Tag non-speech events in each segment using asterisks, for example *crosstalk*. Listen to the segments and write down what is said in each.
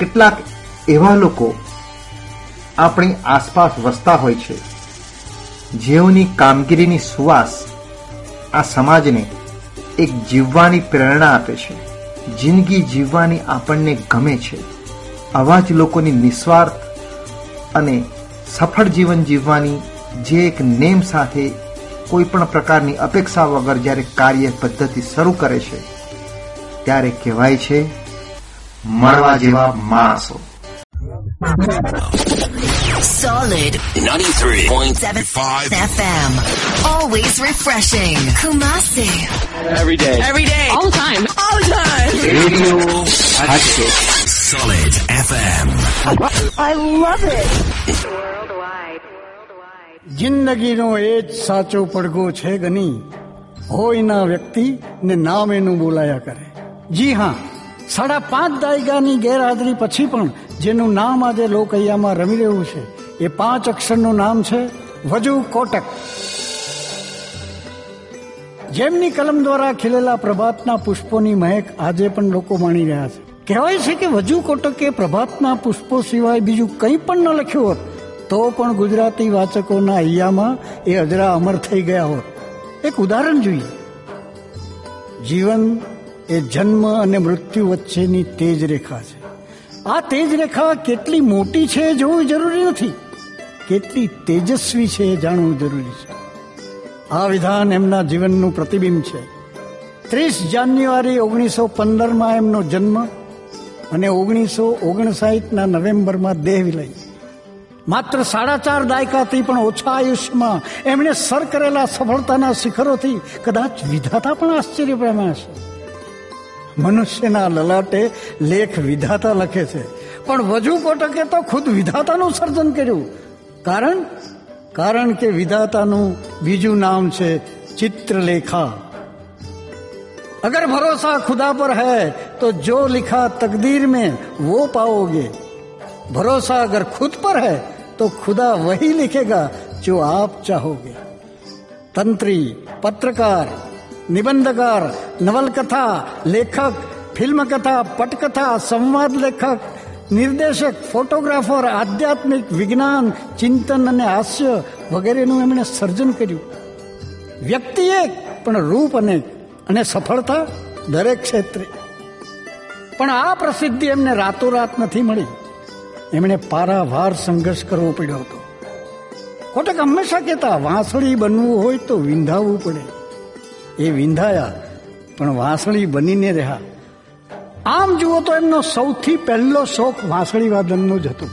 કેટલાક એવા લોકો આપણી આસપાસ વસતા હોય છે, જેઓની કામગીરીની સુવાસ આ સમાજને એક જીવવાની પ્રેરણા આપે છે. જિંદગી જીવવાની આપણને ગમે છે. આવા જ લોકોની નિસ્વાર્થ અને સફળ જીવન જીવવાની જે એક નેમ સાથે કોઈ પણ પ્રકારની અપેક્ષા વગર જ્યારે કાર્ય પદ્ધતિ શરૂ કરે છે, ત્યારે કહેવાય છે મળવા જેવા માણસો Solid 93.5 FM. Always refreshing. Kumasi. Every day. Every day. All the time. All the time. Radio Hatkesh Solid FM. I love it. જિંદગીનો એ જ સાચો પડઘો છે ગની હોય ના વ્યક્તિ ને નામ એનું બોલાયા કરે જી હા સાડા પાંચ દાયકાની ગેરહાજરી પછી પણ જેનું નામ આજે લોકૈયામાં રમી રહ્યું છે, એ પાંચ અક્ષરનું નામ છે વજુ કોટક. જેમની કલમ દ્વારા ખીલેલા પ્રભાતના પુષ્પોની મહેક આજે પણ લોકો માણી રહ્યા છે. કહેવાય છે કે વજુ કોટકે પ્રભાતના પુષ્પો સિવાય બીજું કંઈ પણ ન લખ્યું હોત, તો પણ ગુજરાતી વાચકોના હૈયામાં એ અજરા અમર થઈ ગયા હોત. એક ઉદાહરણ જોઈએ. જીવન એ જન્મ અને મૃત્યુ વચ્ચેની તેજ રેખા છે. આ તેજ રેખા કેટલી મોટી છે એ જોવું જરૂરી નથી. કેટલી તેજસ્વી છે એ જાણવું જરૂરી છે. આ વિધાન એમના જીવનનું પ્રતિબિંબ છે. ત્રીસ જાન્યુઆરી ઓગણીસો પંદરમાં એમનો જન્મ અને ઓગણીસો ઓગણસાઠના નવેમ્બરમાં દેહ વિલય. માત્ર સાડા ચાર દાયકાથી પણ ઓછા આયુષ્યમાં એમણે સર કરેલા સફળતાના શિખરોથી કદાચ વિધાતા પણ આશ્ચર્ય પામ્યા છે મનુષ્યના લલાટે લેખ વિધાતા લખે છે પણ વજુ કોટકે તો ખુદ વિધાતાનું સર્જન કર્યું કારણ કારણ કે વિધાતાનું બીજું નામ છે ચિત્રલેખા अगर भरोसा खुदा पर है तो जो लिखा तकदीर में वो पाओगे भरोसा अगर खुद पर है तो खुदा वही लिखेगा जो आप चाहोगे तंत्री पत्रकार નિબંધકાર નવલકથા લેખક ફિલ્મકથા પટકથા સંવાદ લેખક નિર્દેશક ફોટોગ્રાફર આધ્યાત્મિક વિજ્ઞાન ચિંતન અને હાસ્ય વગેરેનું એમણે સર્જન કર્યું. વ્યક્તિ એક, પણ રૂપ અને અને સફળતા દરેક ક્ષેત્રે. પણ આ પ્રસિદ્ધિ એમને રાતોરાત નથી મળી. એમણે પારાવાર સંઘર્ષ કરવો પડ્યો હતો. કોટક હંમેશા કહેતા, વાંસળી બનવું હોય તો વિંધાવવું પડે. એ વિંધાયા, પણ વાંસળી બનીને રહ્યા. આમ જુઓ તો એમનો સૌથી પહેલો શોખ વાંસળી વાદનનો જ હતો.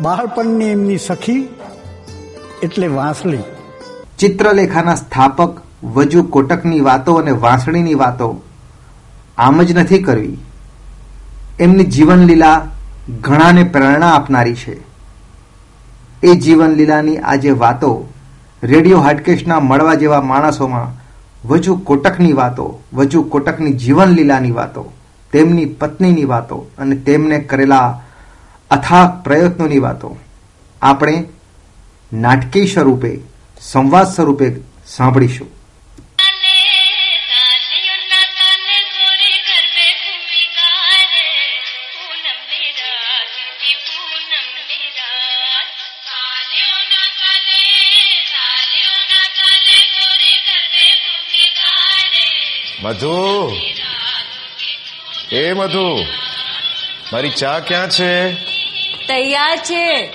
બાળપણની એમની સખી એટલે વાંસળી. ચિત્રલેખાના સ્થાપક વજુ કોટકની વાતો અને વાંસળીની વાતો આમ જ નથી કરવી. એમની જીવનલીલા ઘણાને પ્રેરણા આપનારી છે. એ જીવનલીલાની આજે વાતો રેડિયો હાટકેશના મળવા જેવા માણસોમાં વજુ કોટકની વાતો, વજુ કોટકની જીવનલીલાની વાતો, તેમની પત્નીની વાતો અને તેમને કરેલા અથાક પ્રયત્નોની વાતો. આપણે નાટકીય સ્વરૂપે, સંવાદ સ્વરૂપે સાંભળીશું. મધુ? એ મધુ મારી ચા ક્યાં છે? તૈયાર છે.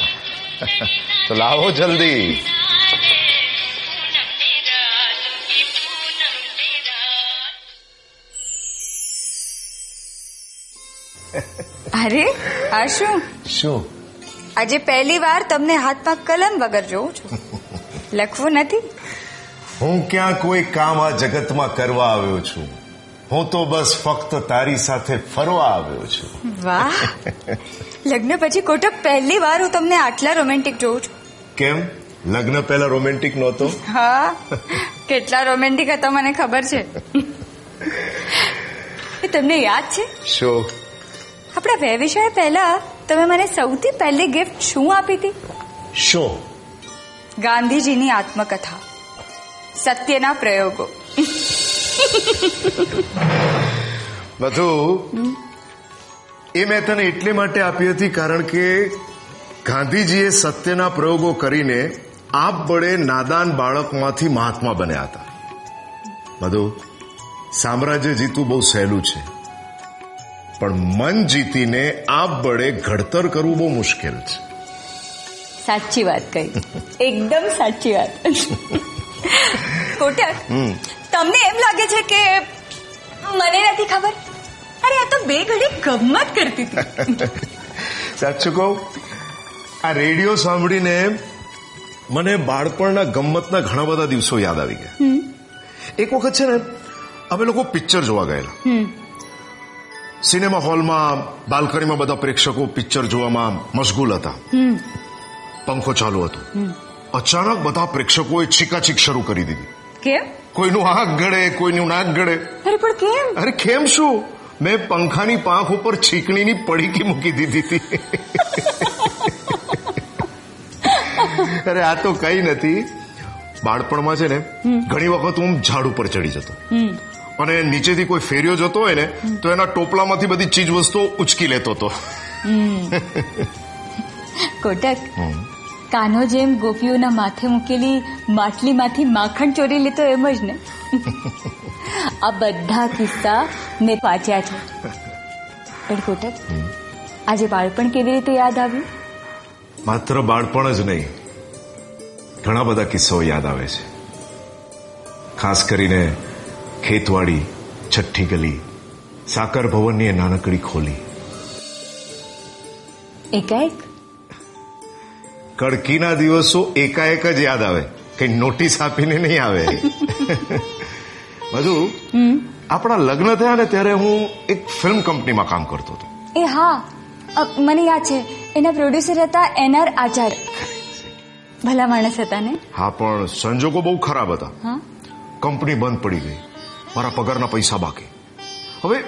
તો લાવો જલ્દી. અરે આ શું? શું? આજે પહેલી વાર તમને હાથમાં કલમ વગર જોઉં છું. લખવું નથી? હું ક્યાં કોઈ કામ આ જગતમાં કરવા આવ્યો છું? હું તો બસ ફક્ત તારી સાથે ફરવા આવ્યો છું. વાહ. લગ્ન પછી કોટક પહેલી વાર હું તમને આટલા રોમેન્ટિક જોઉં છું. કેમ? લગ્ન પહેલા રોમેન્ટિક નહોતો? હા. કેટલા રોમેન્ટિક હતા મને ખબર છે. એ તમને યાદ છે? શું? આપણા વિષય પહેલા તમે મને સૌથી પહેલી ગિફ્ટ શું આપી હતી? શું? ગાંધીજીની આત્મકથા. સત્યના પ્રયોગો. બધું એ મેં તને એટલે માટે આપી હતી કારણ કે ગાંધીજીએ સત્યના પ્રયોગો કરીને આપ બળે નાદાન બાળકમાંથી મહાત્મા બન્યા હતા. વધુ સામ્રાજ્ય જીતવું બહુ સહેલું છે. પણ મન જીતીને આપ બળે ઘડતર કરવું બહુ મુશ્કેલ છે. સાચી વાત કહી. એકદમ સાચી વાત. *laughs* કોટક તમને એમ લાગે છે કે મને નથી ખબર? અરે આ તો બે ઘડી ગમત કરતી હતી. *laughs* સાચું કહું? આ રેડિયો સાંભળીને મને બાળપણના ગમ્મતના ઘણા બધા દિવસો યાદ આવી ગયા. એક વખત છે ને અમે લોકો પિક્ચર જોવા ગયેલા. સિનેમા હોલમાં બાલ્કનીમાં બધા પ્રેક્ષકો પિક્ચર જોવામાં મશગુલ હતા. પંખો ચાલુ હતો. અચાનક બધા પ્રેક્ષકોએ છીકાછીક શરૂ કરી દીધી. કેમ? કોઈનું આંખ ગળે કોઈનું નાક ગળે. અરે પણ કેમ? અરે કેમ શું? મેં પંખાની પાંખ ઉપર છીકણીની પડીકી મૂકી દીધી હતી. *laughs* અરે આ તો કઈ નથી. બાળપણમાં છે ને ઘણી વખત હું ઝાડ ઉપર ચડી જતો. અને નીચેથી કોઈ ફેરિયો જતો હોય ને તો એના ટોપલામાંથી બધી ચીજ વસ્તુઓ ઉચકી લેતો હતો. *laughs* કોટક. કાનો જેમ ગોપીઓના માથે મૂકેલી માટલીમાંથી માખણ ચોરી લેતો એમ જ ને? આ બધા કિસ્સા મેં વાંચ્યા છે. પણ કોટક આજે બાળપણ કેવી રીતે યાદ આવ્યું? માત્ર બાળપણ જ નહીં ઘણા બધા કિસ્સાઓ યાદ આવે છે. ખાસ કરીને ખેતવાડી છઠ્ઠી ગલી સાકર ભવનની નાનકડી ખોલી. એકાએક? કડકીના દિવસો એકાએક જ યાદ આવે. કઈ નોટિસ આપીને નહીં આવે. બધું આપણા લગ્ન થયા ને ત્યારે હું એક ફિલ્મ કંપનીમાં કામ કરતો હતો. એ હા. મને યાદ છે. એના પ્રોડ્યુસર હતા એનઆર આચાર્ય. ભલા માણસ હતા ને? હા પણ સંજોગો બહુ ખરાબ હતા. કંપની બંધ પડી ગઈ. મારા પગારના પૈસા બાકી. હવે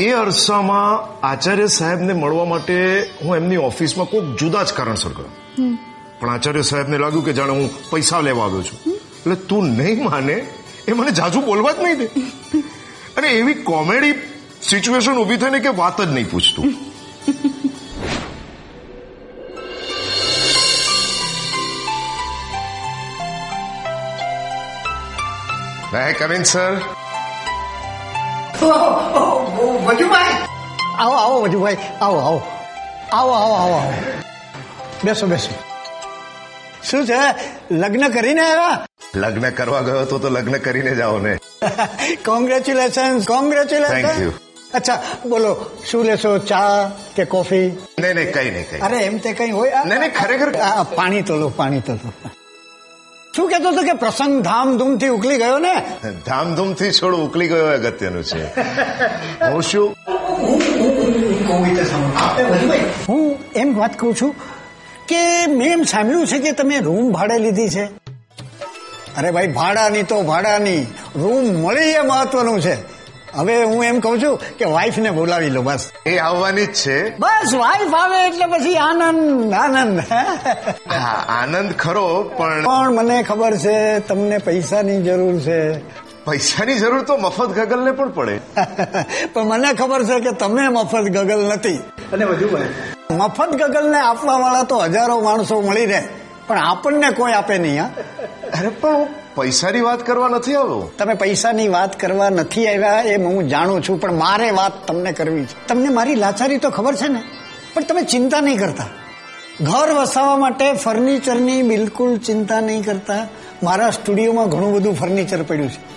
એ અરસામાં આચાર્ય સાહેબને મળવા માટે હું એમની ઓફિસમાં કોઈક જુદા જ કારણસર ગયો. પણ આચાર્ય સાહેબને લાગ્યું કે જાણે હું પૈસા લેવા આવ્યો છું. એટલે તું નહીં માને એ મને જાજુ બોલવા જ નહીં દે. અને એવી કોમેડી સિચ્યુએશન ઊભી થઈને કે વાત જ નહીં પૂછતું. May I come in, sir? Vajubhai આવો આવો વજુભાઈ આવો આવો. આવો આવો આવો આવો. બેસો બેસો. શું છે? લગ્ન કરીને આવ્યા? લગ્ન કરવા ગયો હતો તો લગ્ન કરીને જાઓ ને. *laughs* Congratulation congratulation. અચ્છા બોલો શું લેશો? ચા કે કોફી? નહીં નહીં કઈ નહીં અરે એમ તે કઈ હોય? નહીં, નહીં, ખરેખર. પાણી તો લો પાણી તો લો. શું કેતો હતો કે પ્રસંગ ધામધૂમથી ઉકલી ગયો ને? ધામધૂમથી છોડ ઉકલી ગયો અગત્યનું છે. હું શું? હું એમ વાત કહું છું કે મેં એમ સાંભળ્યું છે કે તમે રૂમ ભાડે લીધી છે? અરે ભાઈ ભાડાની તો ભાડાની. રૂમ મળી એ મહત્વનું છે. હવે હું એમ કહું છું કે વાઈફને બોલાવી લો બસ. એ આવવાની જ છે. બસ વાઈફ આવે એટલે પછી આનંદ આનંદ. હા આનંદ ખરો પણ પણ મને ખબર છે તમને પૈસાની જરૂર છે. પૈસાની જરૂર તો મફત ગગલને પણ પડે. *laughs* પણ મને ખબર છે કે તમે મફત ગગલ નથી. અને વધુ મફત ગગલને આપવા વાળા તો હજારો માણસો મળી રહે. પણ આપણને કોઈ આપે નહીં હા? અરે પણ હું પૈસાની વાત કરવા નથી આવ્યો. તમે પૈસાની વાત કરવા નથી આવ્યા એ હું જાણું છું પણ મારે વાત તમને કરવી છે. તમને મારી લાચારી તો ખબર છે ને? પણ તમે ચિંતા નહીં કરતા. ઘર વસાવવા માટે ફર્નિચરની બિલકુલ ચિંતા નહીં કરતા. મારા સ્ટુડિયોમાં ઘણું બધું ફર્નિચર પડ્યું છે.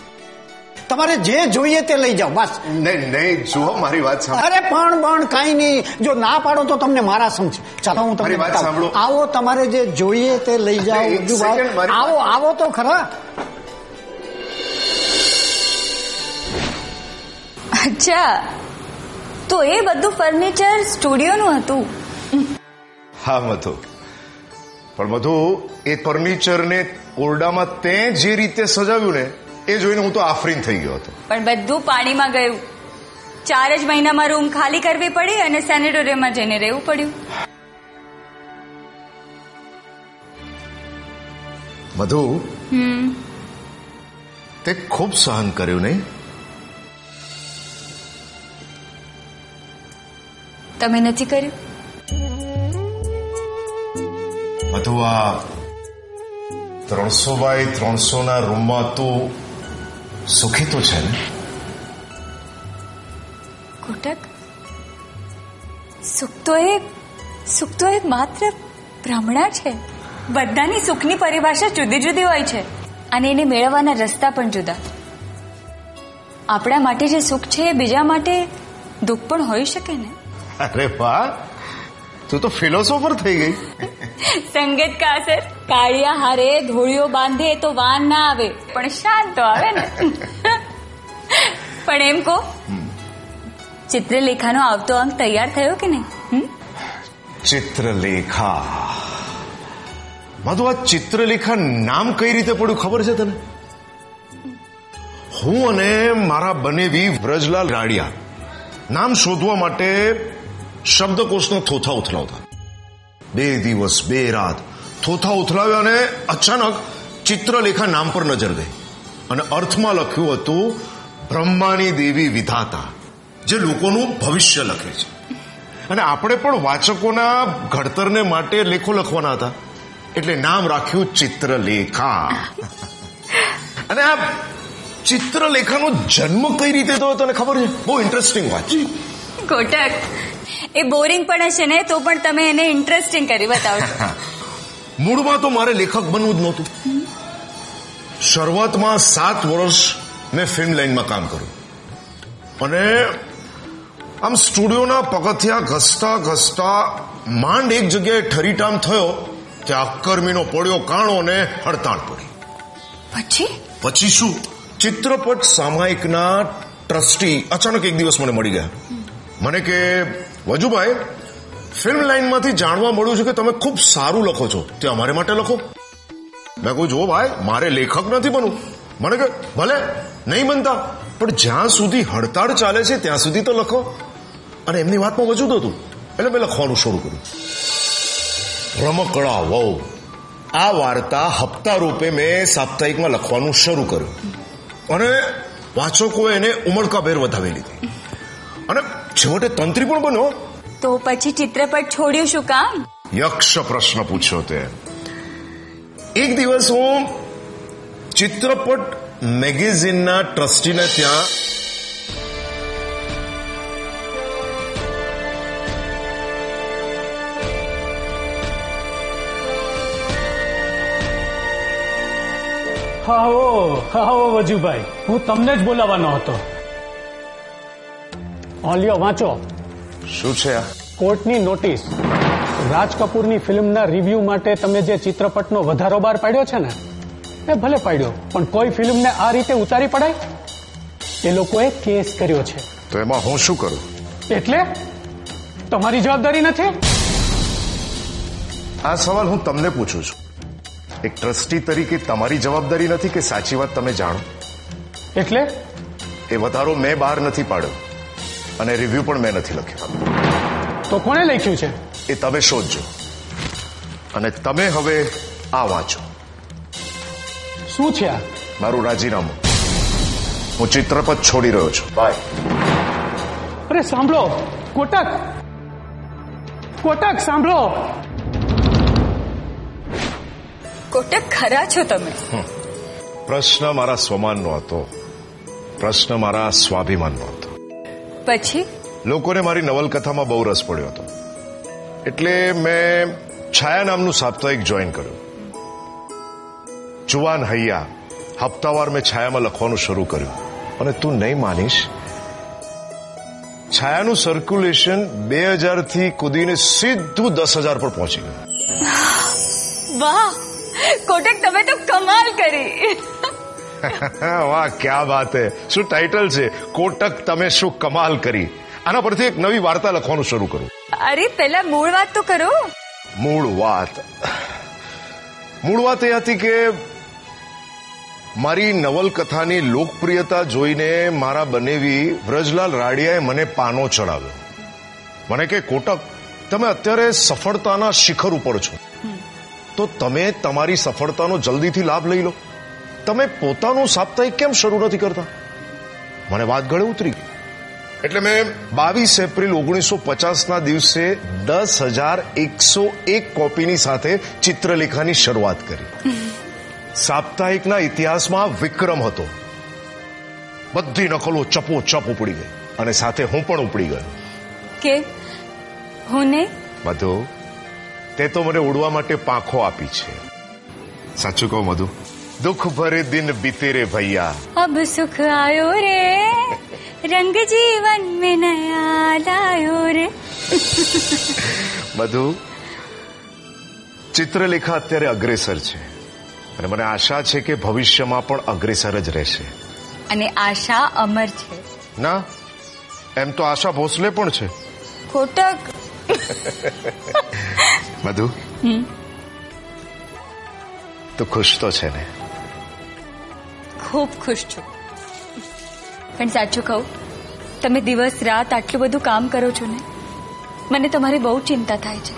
તમારે જે જોઈએ તે લઈ જાઓ બસ. નહીં નહીં જુઓ મારી વાત સાંભળો. અરે પણ પણ કાંઈ નહીં. જો ના પાડો તો તમને મારા સમજ ચાલો હું તમને વાત સાંભળો. આવો તમારે જે જોઈએ તે લઈ જાઓ આવો આવો તો ખરા. અચ્છા. તો એ બધું ફર્નિચર સ્ટુડિયોનું હતું? હા મધુ. પણ મધુ એ ફર્નિચરને ઓરડામાં તે જે રીતે સજાવ્યું ને એ જોઈને હું તો આફરીન થઈ ગયો હતો. પણ બધું પાણીમાં ગયું. ચાર જ મહિનામાં રૂમ ખાલી કરવી પડી અને સેનેટોરિયમમાં જઈને રહેવું પડ્યું. મધુ તે ખૂબ સહન કર્યું નહીં? તમે નથી કર્યું? બધું આ ત્રણસો બાય ત્રણસો ના રૂમમાં તું સુખી તો છે ને? કોટક સુખ તો એ સુખ તો એ માત્ર ભ્રમણા છે. બધાની સુખની પરિભાષા જુદી જુદી હોય છે અને એને મેળવવાના રસ્તા પણ જુદા. આપણા માટે જે સુખ છે એ બીજા માટે દુઃખ પણ હોઈ શકે ને? અરે વાહ! તું તો ફિલોસોફર થઈ ગઈ. સંગત કા અસર? કાળિયા હારે ધોળીઓ બાંધે તો વાન ના આવે. પણ શાંત તો આવે ને. પણ એમ કહો ચિત્રલેખાનો આવતો અંક તૈયાર થયો કે નહીં? ચિત્રલેખા. મધુ આ ચિત્રલેખા નામ કઈ રીતે પડ્યું? ખબર છે તને? હું અને મારા બનેવી વ્રજલાલ રાડિયા. નામ શોધવા માટે શબ્દકોશનો થોથા ઉથલાવતા. બે દિવસ બે રાત. થોથા ઉથલાવ્યા અને અચાનક ચિત્રલેખા નામ પર નજર ગઈ. અને અર્થમાં લખ્યું હતું બ્રહ્માની દેવી વિધાતા જે લોકોનું ભવિષ્ય લખે છે. અને આપણે પણ વાચકોના ઘડતરને માટે લેખો લખવાના હતા. એટલે નામ રાખ્યું ચિત્રલેખા. *laughs* અને આ ચિત્રલેખાનો જન્મ કઈ રીતે થયો તને ખબર છે? બહુ ઇન્ટરેસ્ટિંગ વાત છે. કોટક એ બોરિંગ પણ હશે ને તો પણ તમે એને ઇન્ટરેસ્ટિંગ કરી બતાવશો મૂળમાં તો મારે લેખક બનવું જ નહોતું. શરૂઆતમાં સાત વર્ષ મેં ફિલ્મ લાઇનમાં કામ કર્યું. અને આમ સ્ટુડિયોના પગથિયા ઘસતા ઘસતા માંડ એક જગ્યાએ ઠરીટામ થયો કે અક્કરમીનો પડ્યો કાણો ને હડતાળ પડી. પછી? પછી શું? ચિત્રપટ સામાયિકના ટ્રસ્ટી અચાનક એક દિવસ મને મળી ગયા. મને કે વજુભાઈ ફિલ્મ લાઇનમાંથી જાણવા મળ્યું છે કે તમે ખૂબ સારું લખો છો. તે અમારે માટે લખો. મેં કહું જો ભાઈ, મારે લેખક નથી બનવું. મને કે ભલે, નહીં બનતા, પણ જ્યાં સુધી હડતાળ ચાલે છે, ત્યાં સુધી તો લખો. અને એમની વાતમાં વજુદ હતું એટલે મેં લખવાનું શરૂ કર્યું. રમકડા, વહુ. આ વાર્તા હપ્તા રૂપે મેં સાપ્તાહિકમાં લખવાનું શરૂ કર્યું. અને વાચકોએ એને ઉમળકાભેર વધાવી લીધી. અને છેવટે તંત્રી પણ બનો? તો પછી ચિત્રપટ છોડ્યું શું કામ? યક્ષ પ્રશ્ન પૂછ્યો તે. એક દિવસ હું ચિત્રપટ મેગેઝિનના ટ્રસ્ટીને ત્યાં હા હો હા હો વજુભાઈ. હું તમને જ બોલાવવાનો હતો. ઓલિયો વાંચો. શું છે આ? કોર્ટની નોટિસ. રાજ કપૂરની ફિલ્મના રિવ્યુ માટે તમે જે ચિત્રપટનો વધારો બહાર પાડ્યો છે ને એ ભલે પાડ્યો પણ કોઈ ફિલ્મને આ રીતે ઉતારી પડાય? એ લોકોએ કેસ કર્યો છે. તો એમાં હું શું કરું? એટલે? તમારી જવાબદારી નથી? આ સવાલ હું તમને પૂછું છું. એક ટ્રસ્ટી તરીકે તમારી જવાબદારી નથી કે સાચી વાત તમે જાણો? એટલે? એ વધારો મેં બહાર નથી પાડ્યો. અને રિવ્યુ પણ મેં નથી લખ્યો. તો કોણે લખ્યું છે? એ તમે શોધજો. અને તમે હવે આ વાંચો. શું છે આ? મારું રાજીનામું. હું ચિત્રપટ છોડી રહ્યો છું. બાય અરે સાંભળો. કોટક. કોટક સાંભળો. કોટક ખરા છો તમે? પ્રશ્ન મારા સ્વમાનનો હતો. પ્રશ્ન મારા સ્વાભિમાનનો હતો. પછી? લોકોને મારી નવલકથામાં બહુ રસ પડ્યો હતો. એટલે મેં છાયા નામનું સાપ્તાહિક જોઈન કર્યું. જુવાન હૈયા હપ્તાવાર મેં છાયામાં લખવાનું શરૂ કર્યું. અને તું નહીં માનીશ? છાયાનું સર્ક્યુલેશન બે હજારથી કૂદીને સીધું દસ હજાર પર પહોંચી ગયું. વાહ! કોટક તમે તો કમાલ કરી. *laughs* વાહ ક્યા વાત હે. શું ટાઇટલ છે? કોટક તમે શું કમાલ કરી. આના પરથી એક નવી વાર્તા લખવાનું શરૂ કરું. અરે પેલા મૂળ વાત તો કરો. મૂળ વાત. મૂળ વાત એ હતી કે મારી નવલકથાની લોકપ્રિયતા જોઈને મારા બનેવી વ્રજલાલ રાડિયાએ મને પાનો ચડાવ્યો. મને કે કોટક તમે અત્યારે સફળતાના શિખર ઉપર છો. તો તમે તમારી સફળતાનો જલ્દીથી લાભ લઈ લો. તમે પોતાનું સાપ્તાહિક કેમ શરૂ નથી કરતા? મને વાત ગળે ઉતરી ગઈ. એટલે મેં બાવીસ એપ્રિલ ઓગણીસો પચાસના દિવસે દસ હજાર એકસો એક કોપીની સાથે ચિત્રલેખાની શરૂઆત કરી. સાપ્તાહિકના ઇતિહાસમાં વિક્રમ હતો. બધી નકલો ચપો ચપ ઉપડી ગઈ અને સાથે હું પણ ઉપડી ગયો. કે? હું નહીં મધુ તે તો મને ઉડવા માટે પાંખો આપી છે. સાચું કહું મધુ. દુખ ભરે દિન બીતે રે ભૈયા. અબ સુખ આયો રે રંગ જીવન મે નયા લાયો રે મધુ ચિત્રલેખા અત્યારે અગ્રેસર છે અને મને આશા છે કે ભવિષ્યમાં પણ અગ્રેસર જ રહેશે અને આશા અમર છે ના એમ તો આશા ભોસલે પણ છે ખોટક મધુ તો ખુશ તો છે ને ખૂબ ખુશ છું. પણ સાચું કહું તમે દિવસ રાત આટલું બધું કામ કરો છો ને મને તમારી બહુ ચિંતા થાય છે.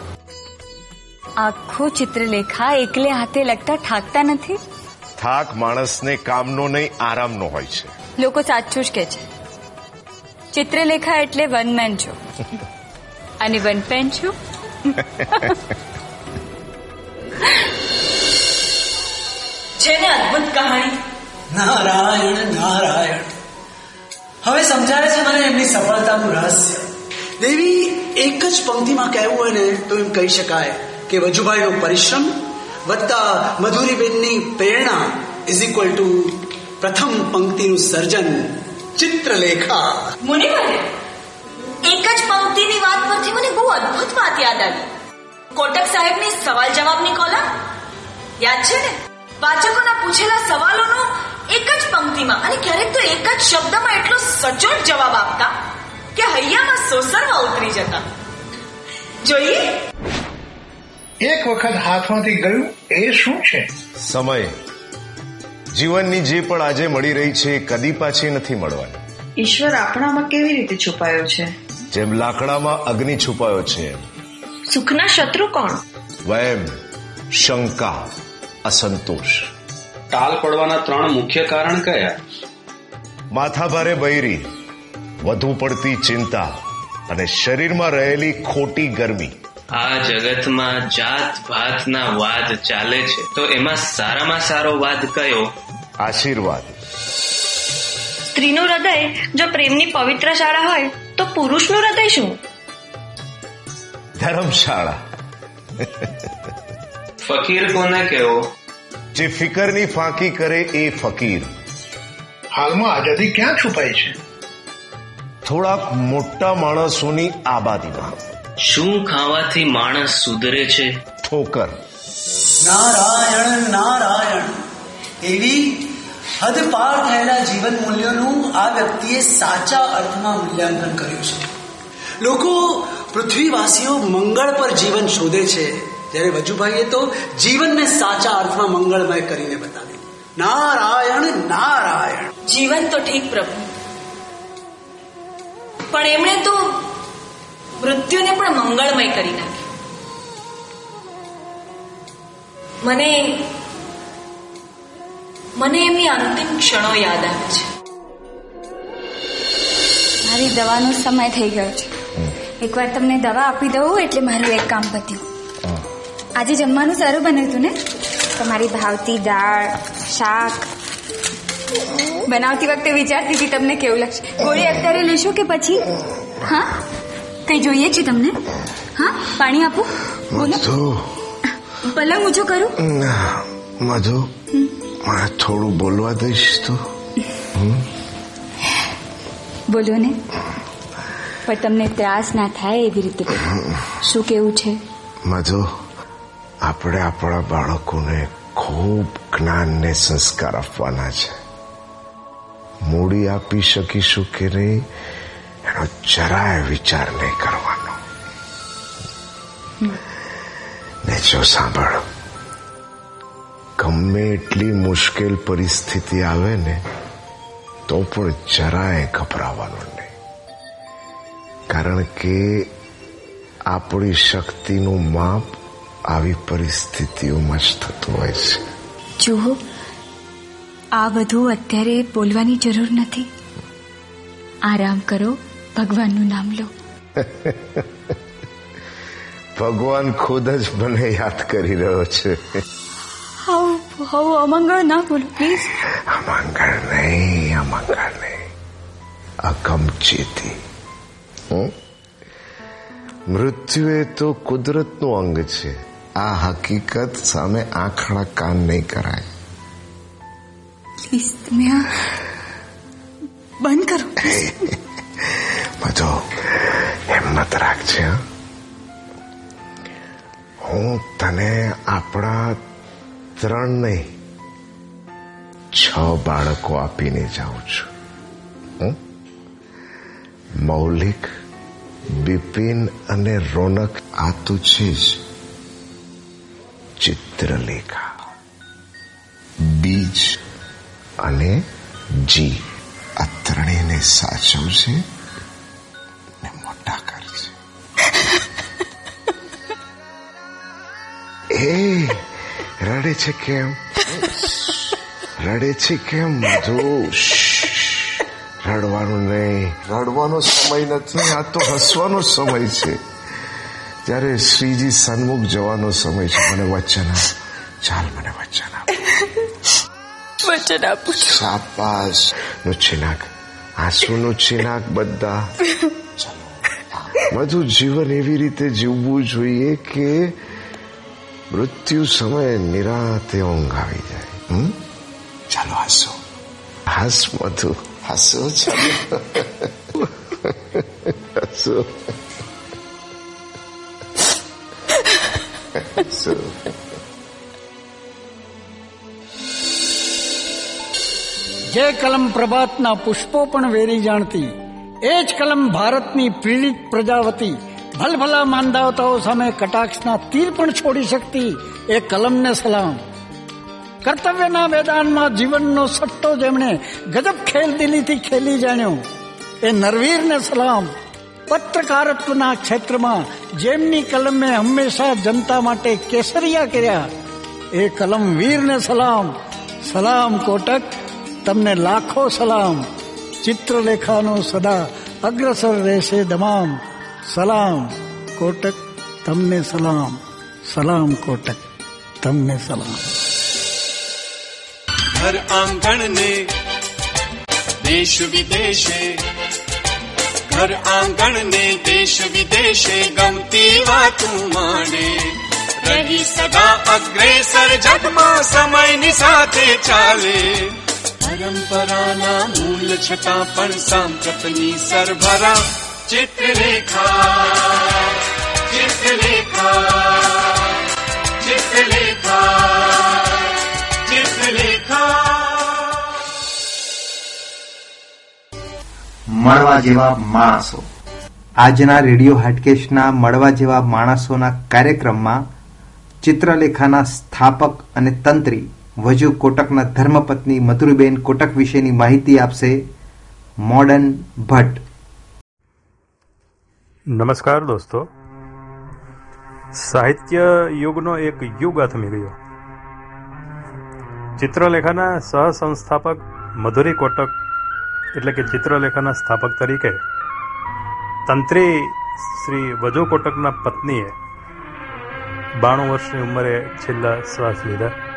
આખું ચિત્રલેખા એકલે હાથે લગતા ઠાકતા નથી? થાક માણસને કામનો નહીં આરામનો હોય છે. લોકો સાચું જ કે છે. ચિત્રલેખા એટલે વન મેન છો. અને વન પેન છું? છે ને અદભુત કહાણી નારાયણ નારાયણ. હવે સમજાય છે મને એમની સફળતાનું રહસ્ય. દેવી એક જ પંક્તિમાં કહેવું હોય ને તો એમ કહી શકાય કે વજુભાઈનો પરિશ્રમ વત્તા મધુરીબેનની પ્રેરણા ઇઝ ઇક્વલ ટુ પ્રથમ પંક્તિનું સર્જન ચિત્રલેખા. મુનિવરે, એક જ પંક્તિની વાત પરથી મને બહુ અદ્ભુત વાત યાદ આવી. કોટક સાહેબની સવાલ જવાબની કોલમ યાદ છે ને? વાચકોના પૂછેલા સવાલોનો એક જ પંક્તિમાં અને ક્યારેક તો એક જ શબ્દમાં એટલો સચોટ જવાબ આપતા કે હૈયામાં સોસરવા ઉતરી જતા. જોઈએ. એક વખત હાથમાંથી ગયું એ શું છે? સમય. જીવનની જે પણ આજે મળી રહી છે એ કદી પાછી નથી મળવાની. ઈશ્વર આપણામાં કેવી રીતે છુપાયો છે? જેમ લાકડામાં અગ્નિ છુપાયો છે સુખના શત્રુ કોણ? વયમ શંકા અસંતોષ. ટાલ પડવાના ત્રણ મુખ્ય કારણ કયા? માથાભારે બૈરી વધુ પડતી ચિંતા અને શરીરમાં રહેલી ખોટી ગરમી. આ જગતમાં જાત ભાતના વાદ ચાલે છે. તો એમાં સારામાં સારો વાદ કયો? આશીર્વાદ. સ્ત્રીનું હૃદય જો પ્રેમની પવિત્ર શાળા હોય તો પુરુષનું હૃદય શું? ધર્મશાળા. ફકીર કોને કહેવો જે ફિકરની ફાંકી કરે એ ફકીર. હાલમાં આઝાદી ક્યાં છુપાઈ છે? થોડાક મોટા માણસોની આબાદીમાં. શું ખાવાથી માણસ સુધરે છે? ઠોકર. નારાયણ નારાયણ. એવી હદ પાર થયેલા જીવન મૂલ્યોનું આ વ્યક્તિએ સાચા અર્થમાં મૂલ્યાંકન કર્યું છે. લોકો પૃથ્વીવાસીઓ મંગળ પર જીવન શોધે છે. જ્યારે વજુભાઈએ તો જીવનને સાચા અર્થમાં મંગળમય કરીને બતાવ્યું. નારાયણ નારાયણ. જીવન તો ઠીક પ્રભુ. પણ એમણે તો મૃત્યુને પણ મંગળમય કરી નાખ્યું. મને મને એમની અંતિમ ક્ષણો યાદ આવે છે. મારી દવાનો સમય થઈ ગયો છે. એકવાર તમને દવા આપી દઉં એટલે મારું એક કામ પત્યું આજે જમવાનું સારું બન્યું હતું ને? તમારી ભાવતી દાળ શાક. બનાવતી વખતે વિચારતી હતી તમને કેવું લાગશે. ગોળી અત્યારે લેશો કે પછી? હા? કઈ જોઈએ છે તમને? હા? પાણી આપું. બોલો. પલંગ ઊંચો કરું. મધુ. મને થોડું બોલવા દઈશ તો. બોલો ને. પણ તમને ત્રાસ ના થાય એવી રીતે. શું કેવું છે? મધુ આપણે આપણા બાળકોને ખૂબ જ્ઞાન ને સંસ્કાર આપવાના છે. મૂડી આપી શકીશું કે નહીં, એનો જરાય વિચાર નહીં કરવાનો. ને જો સાંભળ, ગમે એટલી મુશ્કેલ પરિસ્થિતિ આવે ને, તો પણ જરાય ગભરાવાનું નહીં. કારણ કે આપણી શક્તિનું માપ આવી પરિસ્થિતિઓમાં જ થતું હોય છે જુઓ આ બધું અત્યારે બોલવાની જરૂર નથી. આરામ કરો ભગવાનનું નામ લો. *laughs* ભગવાન ખુદ જ મને યાદ કરી રહ્યો છે. અમંગળ ના બોલો પ્લીઝ અમંગળ નહીં અમંગળ નહીં. અગમચેતી હમ? મૃત્યુ એ તો કુદરતનું અંગ છે. આ હકીકત સામે આંખડા કાન નહીં કરાય. પ્લીઝ તમે આ બંધ કરો. મજો હિંમત રાખજે હું. તને આપણા ત્રણ નહીં છ બાળકો આપીને જાઉં છું? મૌલિક બિપિન અને રોનક આ તો છે જ. ચિત્રલેખા બીજ અને જી આ ત્રણેયને સાચવશે ને મોટા કરશે એ રડે છે કેમ રડે છે કેમ મધુ રડવાનું નહીં રડવાનો સમય નથી આ તો હસવાનો સમય છે જ્યારે શ્રીજી સન્મુખ જવાનો સમય છે. મને વચન આપ. ચાલ મને વચન આપ. વચન આપું શાબાશ. નું છીનાક. આંસુનું છિનાક બધા. બધું જીવન એવી રીતે જીવવું જોઈએ કે મૃત્યુ સમયે નિરાતે ઊંઘ આવી જાય. હમ? ચાલો હાસો. હાસ મધુ. હાસો ચાલો. *laughs* હસો. હસો જે કલમ પ્રભાતના પુષ્પો પણ વેરી જાણતી, એ જ કલમ ભારતની પીડિત પ્રજાવતી, ભલભલા માંદાવતાઓ સામે કટાક્ષના તીર પણ છોડી શકતી એ કલમને સલામ. કર્તવ્યના મેદાનમાં જીવનનો સટ્ટો જેમણે ગજબ ખેલદિલીથી ખેલી જાણ્યો, એ નરવીરને સલામ. પત્રકારત્વના ક્ષેત્રમાં જેમની કલમે હંમેશા જનતા માટે કેસરિયા કર્યા, એ કલમ વીરને સલામ. સલામ કોટક, તમને લાખો સલામ. ચિત્રલેખાનો સદા અગ્રસર રહેશે દમામ. સલામ કોટક, તમને સલામ. સલામ કોટક, તમને સલામ. ઘર આંગણ ને દેશ વિદેશે ઘર આંગણ ને દેશ વિદેશે ગમતી વાતું માંડે રહી સદા અગ્રેસર જગમાં સમયની સાથે ચાલે પરંપરાના મૂલ છતાં પણ સાંપ્રતની સરભરા ચિત્રલેખા ચિત્રલેખા ચિત્રલેખા મળવા જેવા માણસો. આજના રેડિયો હાટકેશના મળવા જેવા માણસોના કાર્યક્રમમાં ચિત્રલેખાના સ્થાપક અને તંત્રી વજુ કોટકના ધર્મપત્ની મધુરીબેન કોટક વિશેની માહિતી આપશે મોડર્ન ભટ્ટ. નમસ્કાર દોસ્તો. સાહિત્ય યુગનો એક યુગ આથમી ગયો. ચિત્રલેખાના સહસંસ્થાપક મધુરી કોટક એટલે કે ચિત્રલેખાના સ્થાપક તરીકે, તંત્રી શ્રી વજો કોટકના પત્નીએ બાણું વર્ષની ઉંમરે છેલ્લા શ્વાસ લીધા.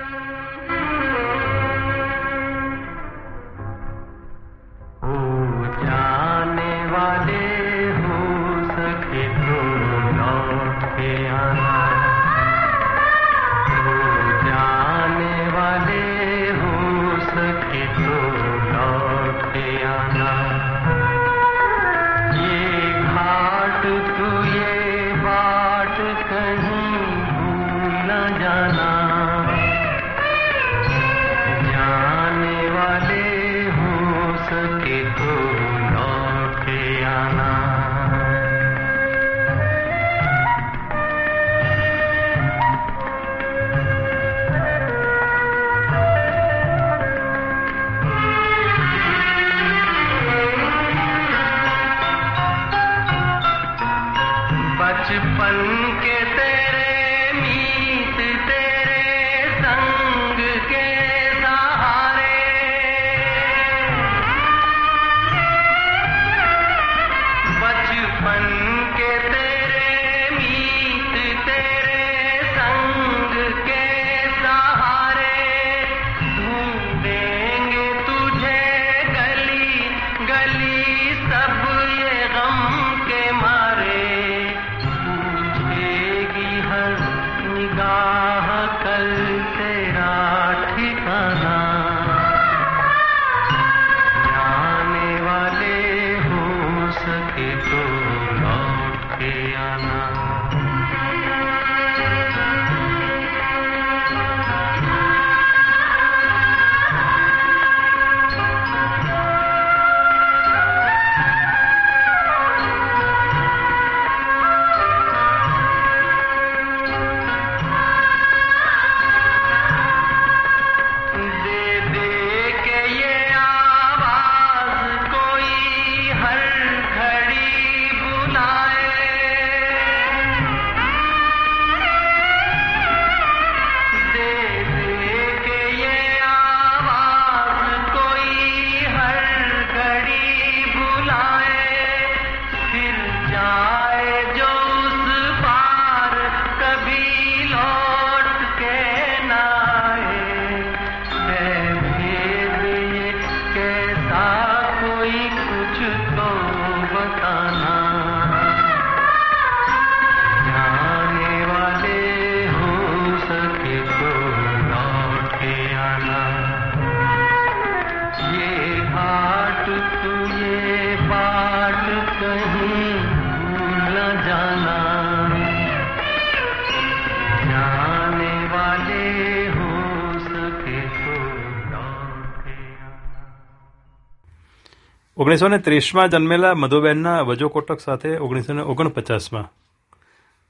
ઓગણીસો ને ત્રીસમાં જન્મેલા મધુબેનના વજો કોટક સાથે ઓગણીસો ને ઓગણપચાસમાં.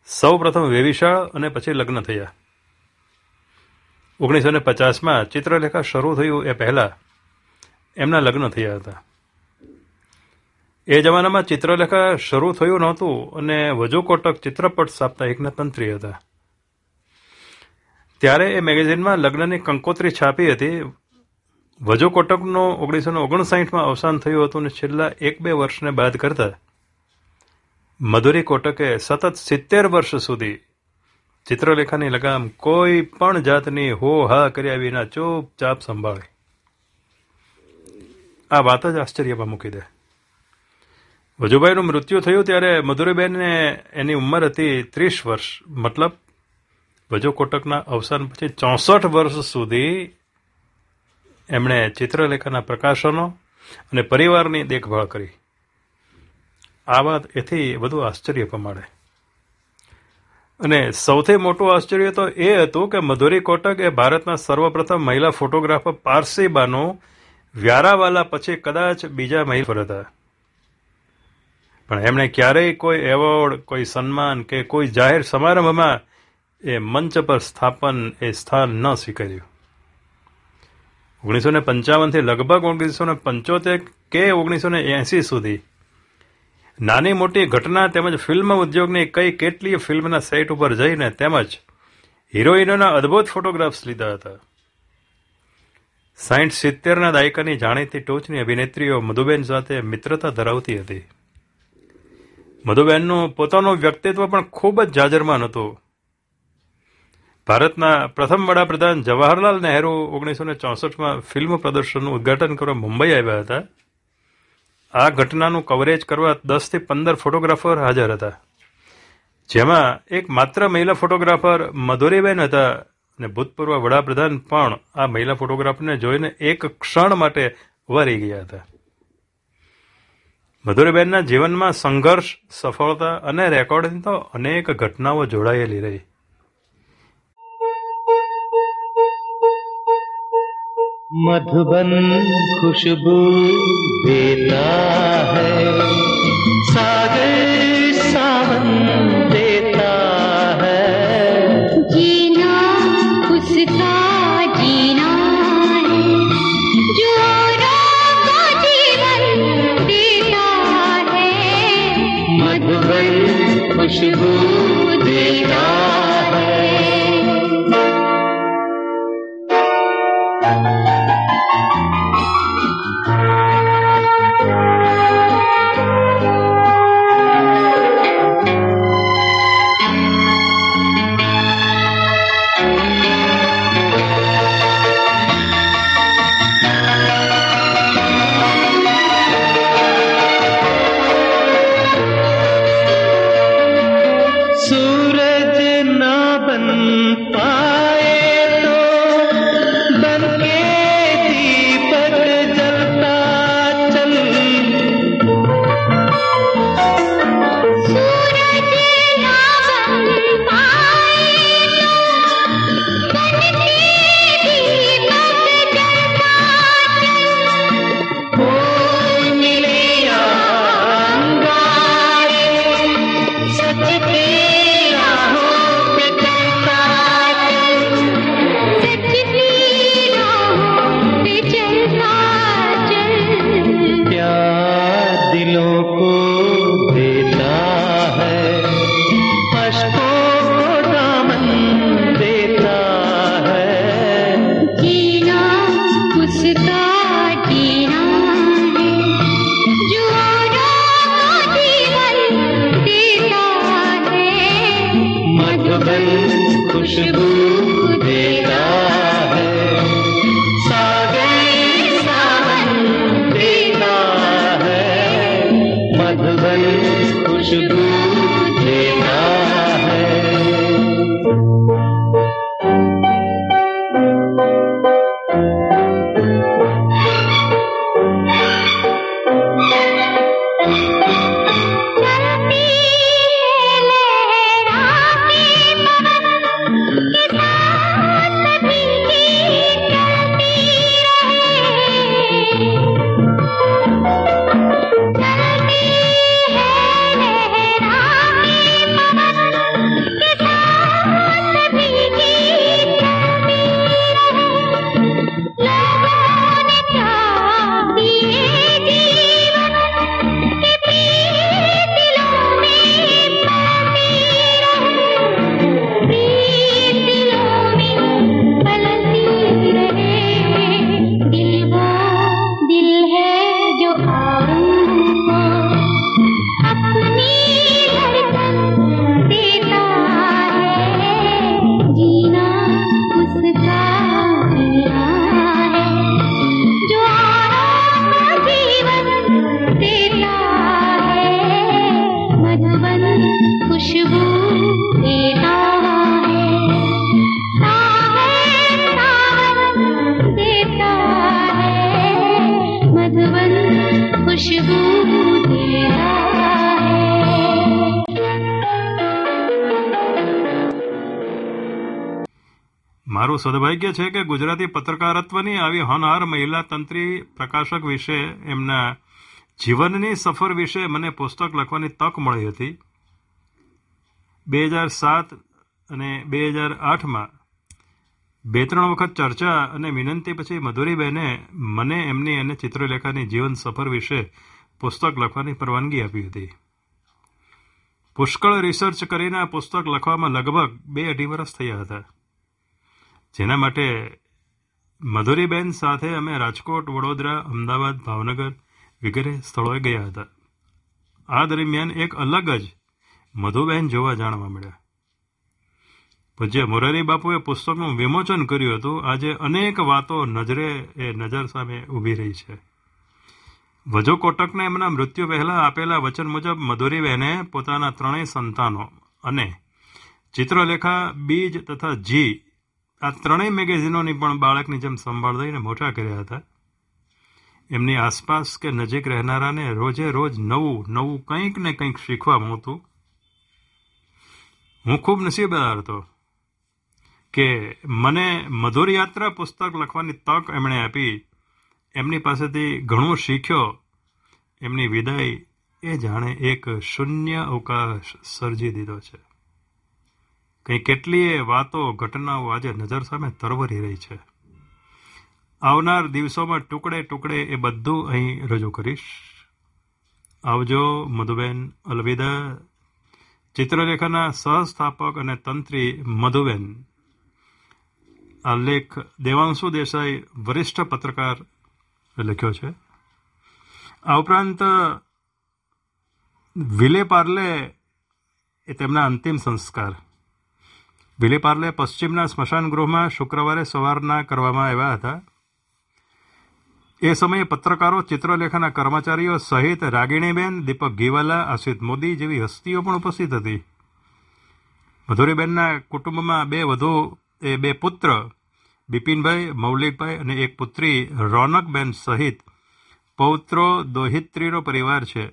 સૌ પ્રથમ વેવિશાળ અને પછી લગ્ન થયા. ઓગણીસો ને પચાસમાં ચિત્રલેખા શરૂ થયું એ પહેલાં એમના લગ્ન થયા હતા. એ જમાનામાં ચિત્રલેખા શરૂ થયું નહોતું અને વજો કોટક ચિત્રપટ સાપ્તાહિકના તંત્રી હતા. ત્યારે એ મેગેઝિનમાં લગ્નની કંકોત્રી છાપી હતી વજો કોટકનો ઓગણીસો ને ઓગણસાઠમાં અવસાન થયું હતું અને છેલ્લા એક બે વર્ષને બાદ કરતા મધુરી કોટકે સતત સિત્તેર વર્ષ સુધી ચિત્રલેખાની લગામ કોઈ પણ જાતની હો હા કર્યા વિના ચૂપચાપ સંભાળે. આ વાત જ આશ્ચર્યમાં મૂકી દે. વજુભાઈનું મૃત્યુ થયું ત્યારે મધુરીબેનને એની ઉંમર હતી ત્રીસ વર્ષ. મતલબ, વજો કોટકના અવસાન પછી ચોસઠ વર્ષ સુધી એમણે ચિત્રલેખાના પ્રકાશનો અને પરિવારની દેખભાળ કરી. આ વાત એથી વધુ આશ્ચર્ય પમાડે. અને સૌથી મોટું આશ્ચર્ય તો એ હતું કે મધુરી કોટક એ ભારતના સર્વપ્રથમ મહિલા ફોટોગ્રાફર પારસી બાનો વ્યારાવાલા પછી કદાચ બીજા મહિલા હતા. પણ એમણે ક્યારેય કોઈ એવોર્ડ, કોઈ સન્માન કે કોઈ જાહેર સમારંભમાં એ મંચ પર સ્થાપન, એ સ્થાન ન સ્વીકાર્યું. ઓગણીસો ને પંચાવનથી લગભગ ઓગણીસો ને પંચોતેર કે ઓગણીસો ને એંસી સુધી. નાની મોટી ઘટના તેમજ ફિલ્મ ઉદ્યોગની કઈ કેટલીય ફિલ્મના સેટ ઉપર જઈને તેમજ હિરોઈનોના અદ્ભુત ફોટોગ્રાફ્સ લીધા હતા. સાઠ સિત્તેરના દાયકાની જાણીતી ટોચની અભિનેત્રીઓ મધુબેન સાથે મિત્રતા ધરાવતી હતી. મધુબેનનું પોતાનું વ્યક્તિત્વ પણ ખૂબ જ જાજરમાન હતું. ભારતના પ્રથમ વડાપ્રધાન જવાહરલાલ નહેરુ ઓગણીસો ને ચોસઠમાં ફિલ્મ પ્રદર્શનનું ઉદ્ઘાટન કરવા મુંબઈ આવ્યા હતા. આ ઘટનાનું કવરેજ કરવા દસથી પંદર ફોટોગ્રાફર હાજર હતા. જેમાં એક માત્ર મહિલા ફોટોગ્રાફર મધુરીબેન હતા અને ભૂતપૂર્વ વડાપ્રધાન પણ આ મહિલા ફોટોગ્રાફરને જોઈને એક ક્ષણ માટે વરી ગયા હતા. મધુરીબેનના જીવનમાં સંઘર્ષ, સફળતા અને રેકોર્ડિંગ તો અનેક ઘટનાઓ જોડાયેલી રહી. मधुबन खुशबू देता है। सागर सावन देता है। जीना उसका जीना है। जो को जीवन देता है। मधुबन खुशबू खुशबू મારું સદભાગ્ય છે કે ગુજરાતી પત્રકારત્વની આવી હોનહાર મહિલા તંત્રી પ્રકાશક વિશે, એમના જીવનની સફર વિશે મને પુસ્તક લખવાની તક મળી હતી. બે હજાર સાત અને બે હજાર આઠમાં બે ત્રણ વખત ચર્ચા અને વિનંતી પછી મધુરીબેને મને એમની અને ચિત્રલેખાની જીવન સફર વિશે પુસ્તક લખવાની પરવાનગી આપી હતી. પુષ્કળ રિસર્ચ કરીને આ પુસ્તક લખવામાં લગભગ બે અઢી વર્ષ થયા હતા. જેના માટે મધુરીબેન સાથે અમે રાજકોટ, વડોદરા, અમદાવાદ, ભાવનગર વગેરે સ્થળોએ ગયા હતા. આ દરમિયાન એક અલગ જ મધુબેન જોવા જાણવા મળ્યા. પૂજ્ય મોરારી બાપુએ પુસ્તકનું વિમોચન કર્યું હતું. આજે અનેક વાતો નજરે એ નજર સામે ઊભી રહી છે. વજો કોટકને એમના મૃત્યુ પહેલા આપેલા વચન મુજબ મધુરીબહેને પોતાના ત્રણેય સંતાનો અને ચિત્રલેખા, બીજ તથા જી આ ત્રણેય મેગેઝિનોની પણ બાળકની જેમ સંભાળ દઈને મોટા કર્યા હતા. એમની આસપાસ કે નજીક રહેનારાને રોજે રોજ નવું નવું કંઈક ને કંઈક શીખવા મળતું હું ખૂબ નસીબદાર હતો કે મને મધુર યાત્રા પુસ્તક લખવાની તક એમણે આપી. એમની પાસેથી ઘણું શીખ્યો. એમની વિદાય એ જાણે એક શૂન્ય અવકાશ સર્જી દીધો છે. કંઈ કેટલીય વાતો ઘટનાઓ આજે નજર સામે તરવરી રહી છે. આવનાર દિવસોમાં ટુકડે ટુકડે એ બધું અહીં રજૂ કરીશ. આવજો, મધુબેન, અલવિદા. ચિત્રલેખાના સહસ્થાપક અને તંત્રી મધુબેન. આ લેખ દેવાંશુ દેસાઈ, વરિષ્ઠ પત્રકાર, લખ્યો છે. આ ઉપરાંત, વિલે પાર્લે એ તેમના અંતિમ સંસ્કાર. વિલે પાર્લે પશ્ચિમના સ્મશાન ગૃહમાં શુક્રવારે સવારના કરવામાં આવ્યા હતા. એ સમયે પત્રકારો, ચિત્રલેખાના કર્મચારીઓ સહિત રાગીણીબેન, દીપક ઘીવાલા, અસિત મોદી જેવી હસ્તીઓ પણ ઉપસ્થિત હતી. મધુરીબેનના કુટુંબમાં બે વધુ, એ બે પુત્ર, બિપિનભાઈ, મૌલિકભાઈ અને એક પુત્રી, રોનકબેન સહિત પૌત્રો દોહિત્રીનો પરિવાર છે.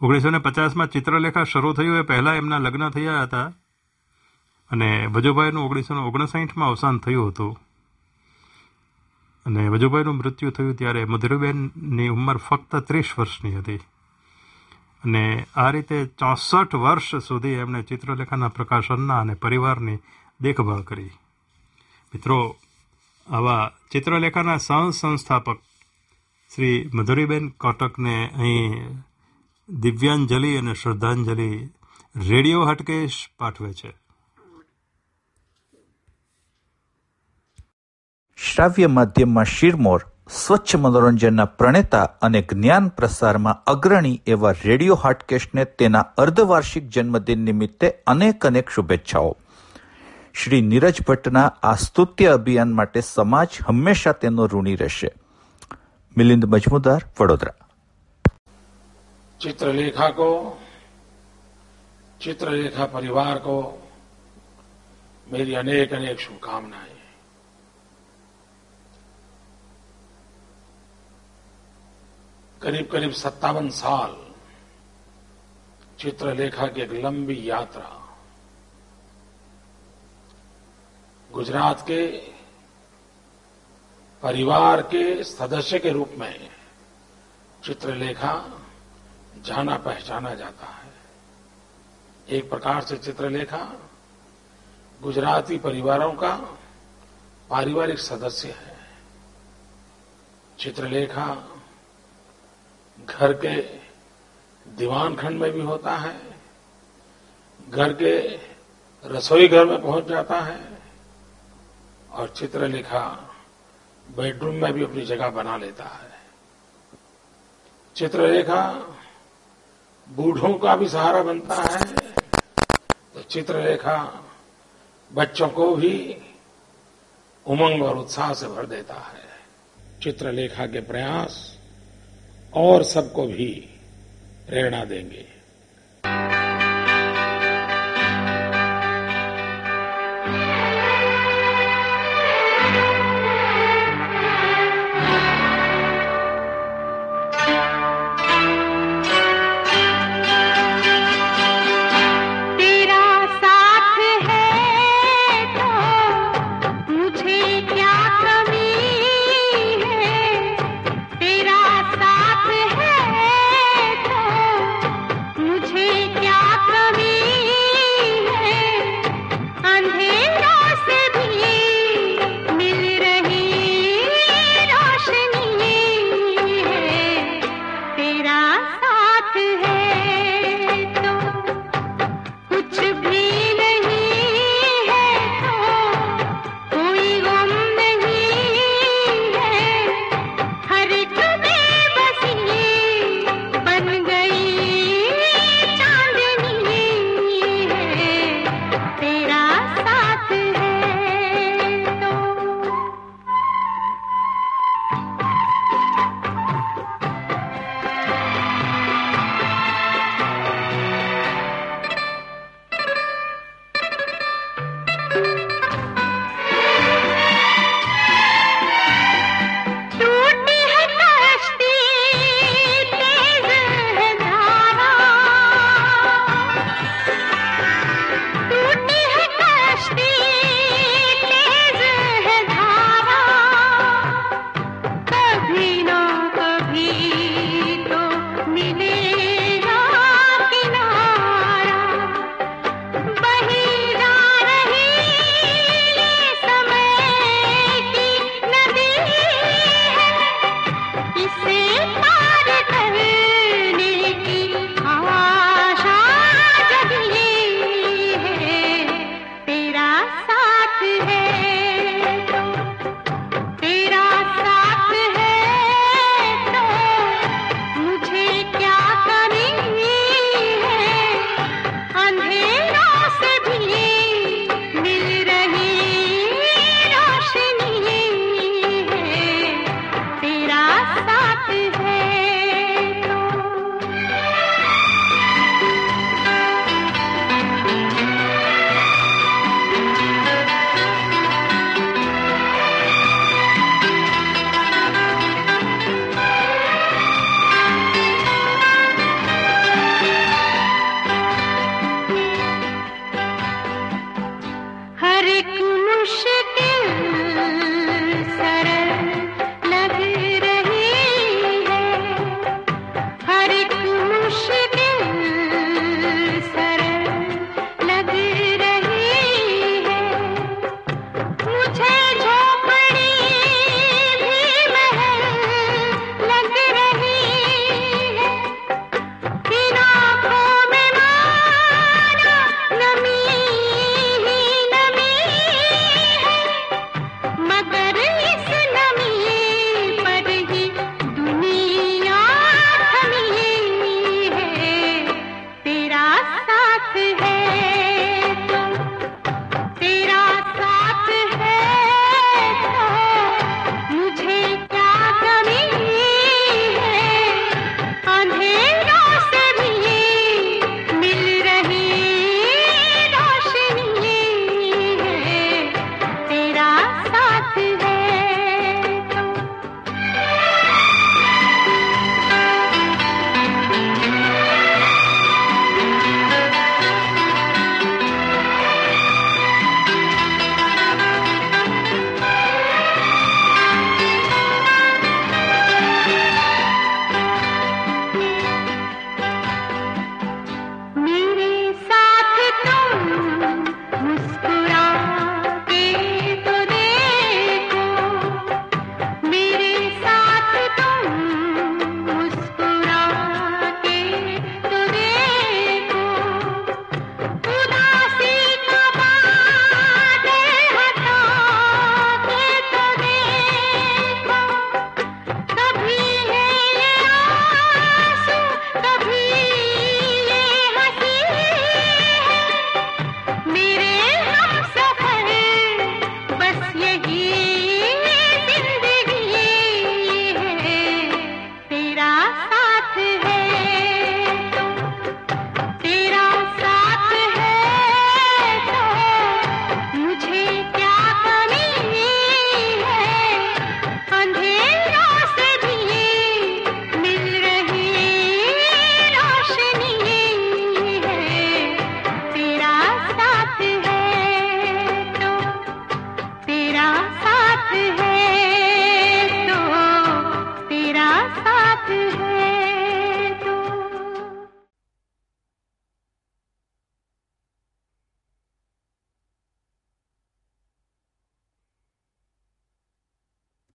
ઓગણીસો ને પચાસમાં ચિત્રલેખા શરૂ થયું એ પહેલાં એમના લગ્ન થયા હતા. અને વજુભાઈનું ઓગણીસો ઓગણસાઠમાં અવસાન થયું હતું. અને વજુભાઈનું મૃત્યુ થયું ત્યારે મધુરીબેનની ઉંમર ફક્ત ત્રીસ વર્ષની હતી. અને આ રીતે ચોસઠ વર્ષ સુધી એમણે ચિત્રલેખાના પ્રકાશનના અને પરિવારની દેખભાળ કરી. મિત્રો, આવા ચિત્રલેખાના સહ સંસ્થાપક શ્રી મધુરીબેન કોટકને અહીં દિવ્યાંજલિ અને શ્રદ્ધાંજલિ રેડિયો હટકેશ પાઠવે છે. શ્રાવ્ય માધ્યમમાં શિરમોર સ્વચ્છ મનોરંજનના પ્રણેતા અને જ્ઞાન પ્રસારમાં અગ્રણી એવા રેડિયો હાટકેશને તેના અર્ધવાર્ષિક જન્મદિન નિમિત્તે અનેક અનેક શુભેચ્છાઓ શ્રી નીરજ ભટ્ટના આ સ્તુત્ય અભિયાન માટે સમાજ હંમેશા તેનો ઋણી રહેશે મિલિંદ મજમુદાર વડોદરા चित्रलेखा को चित्रलेखा परिवार को मेरी अनेक अनेक शुभकामनाएं करीब करीब सत्तावन साल चित्रलेखा की एक लंबी यात्रा गुजरात के परिवार के सदस्य के रूप में चित्रलेखा जाना पहचाना जाता है। एक प्रकार से चित्रलेखा गुजराती परिवारों का पारिवारिक सदस्य है। चित्रलेखा घर के दीवान खंड में भी होता है, घर के रसोई घर में पहुँच जाता है और चित्रलेखा बेडरूम में भी अपनी जगह बना लेता है। चित्रलेखा बूढ़ों का भी सहारा बनता है तो चित्रलेखा बच्चों को भी उमंग और उत्साह से भर देता है। चित्रलेखा के प्रयास और सबको भी प्रेरणा देंगे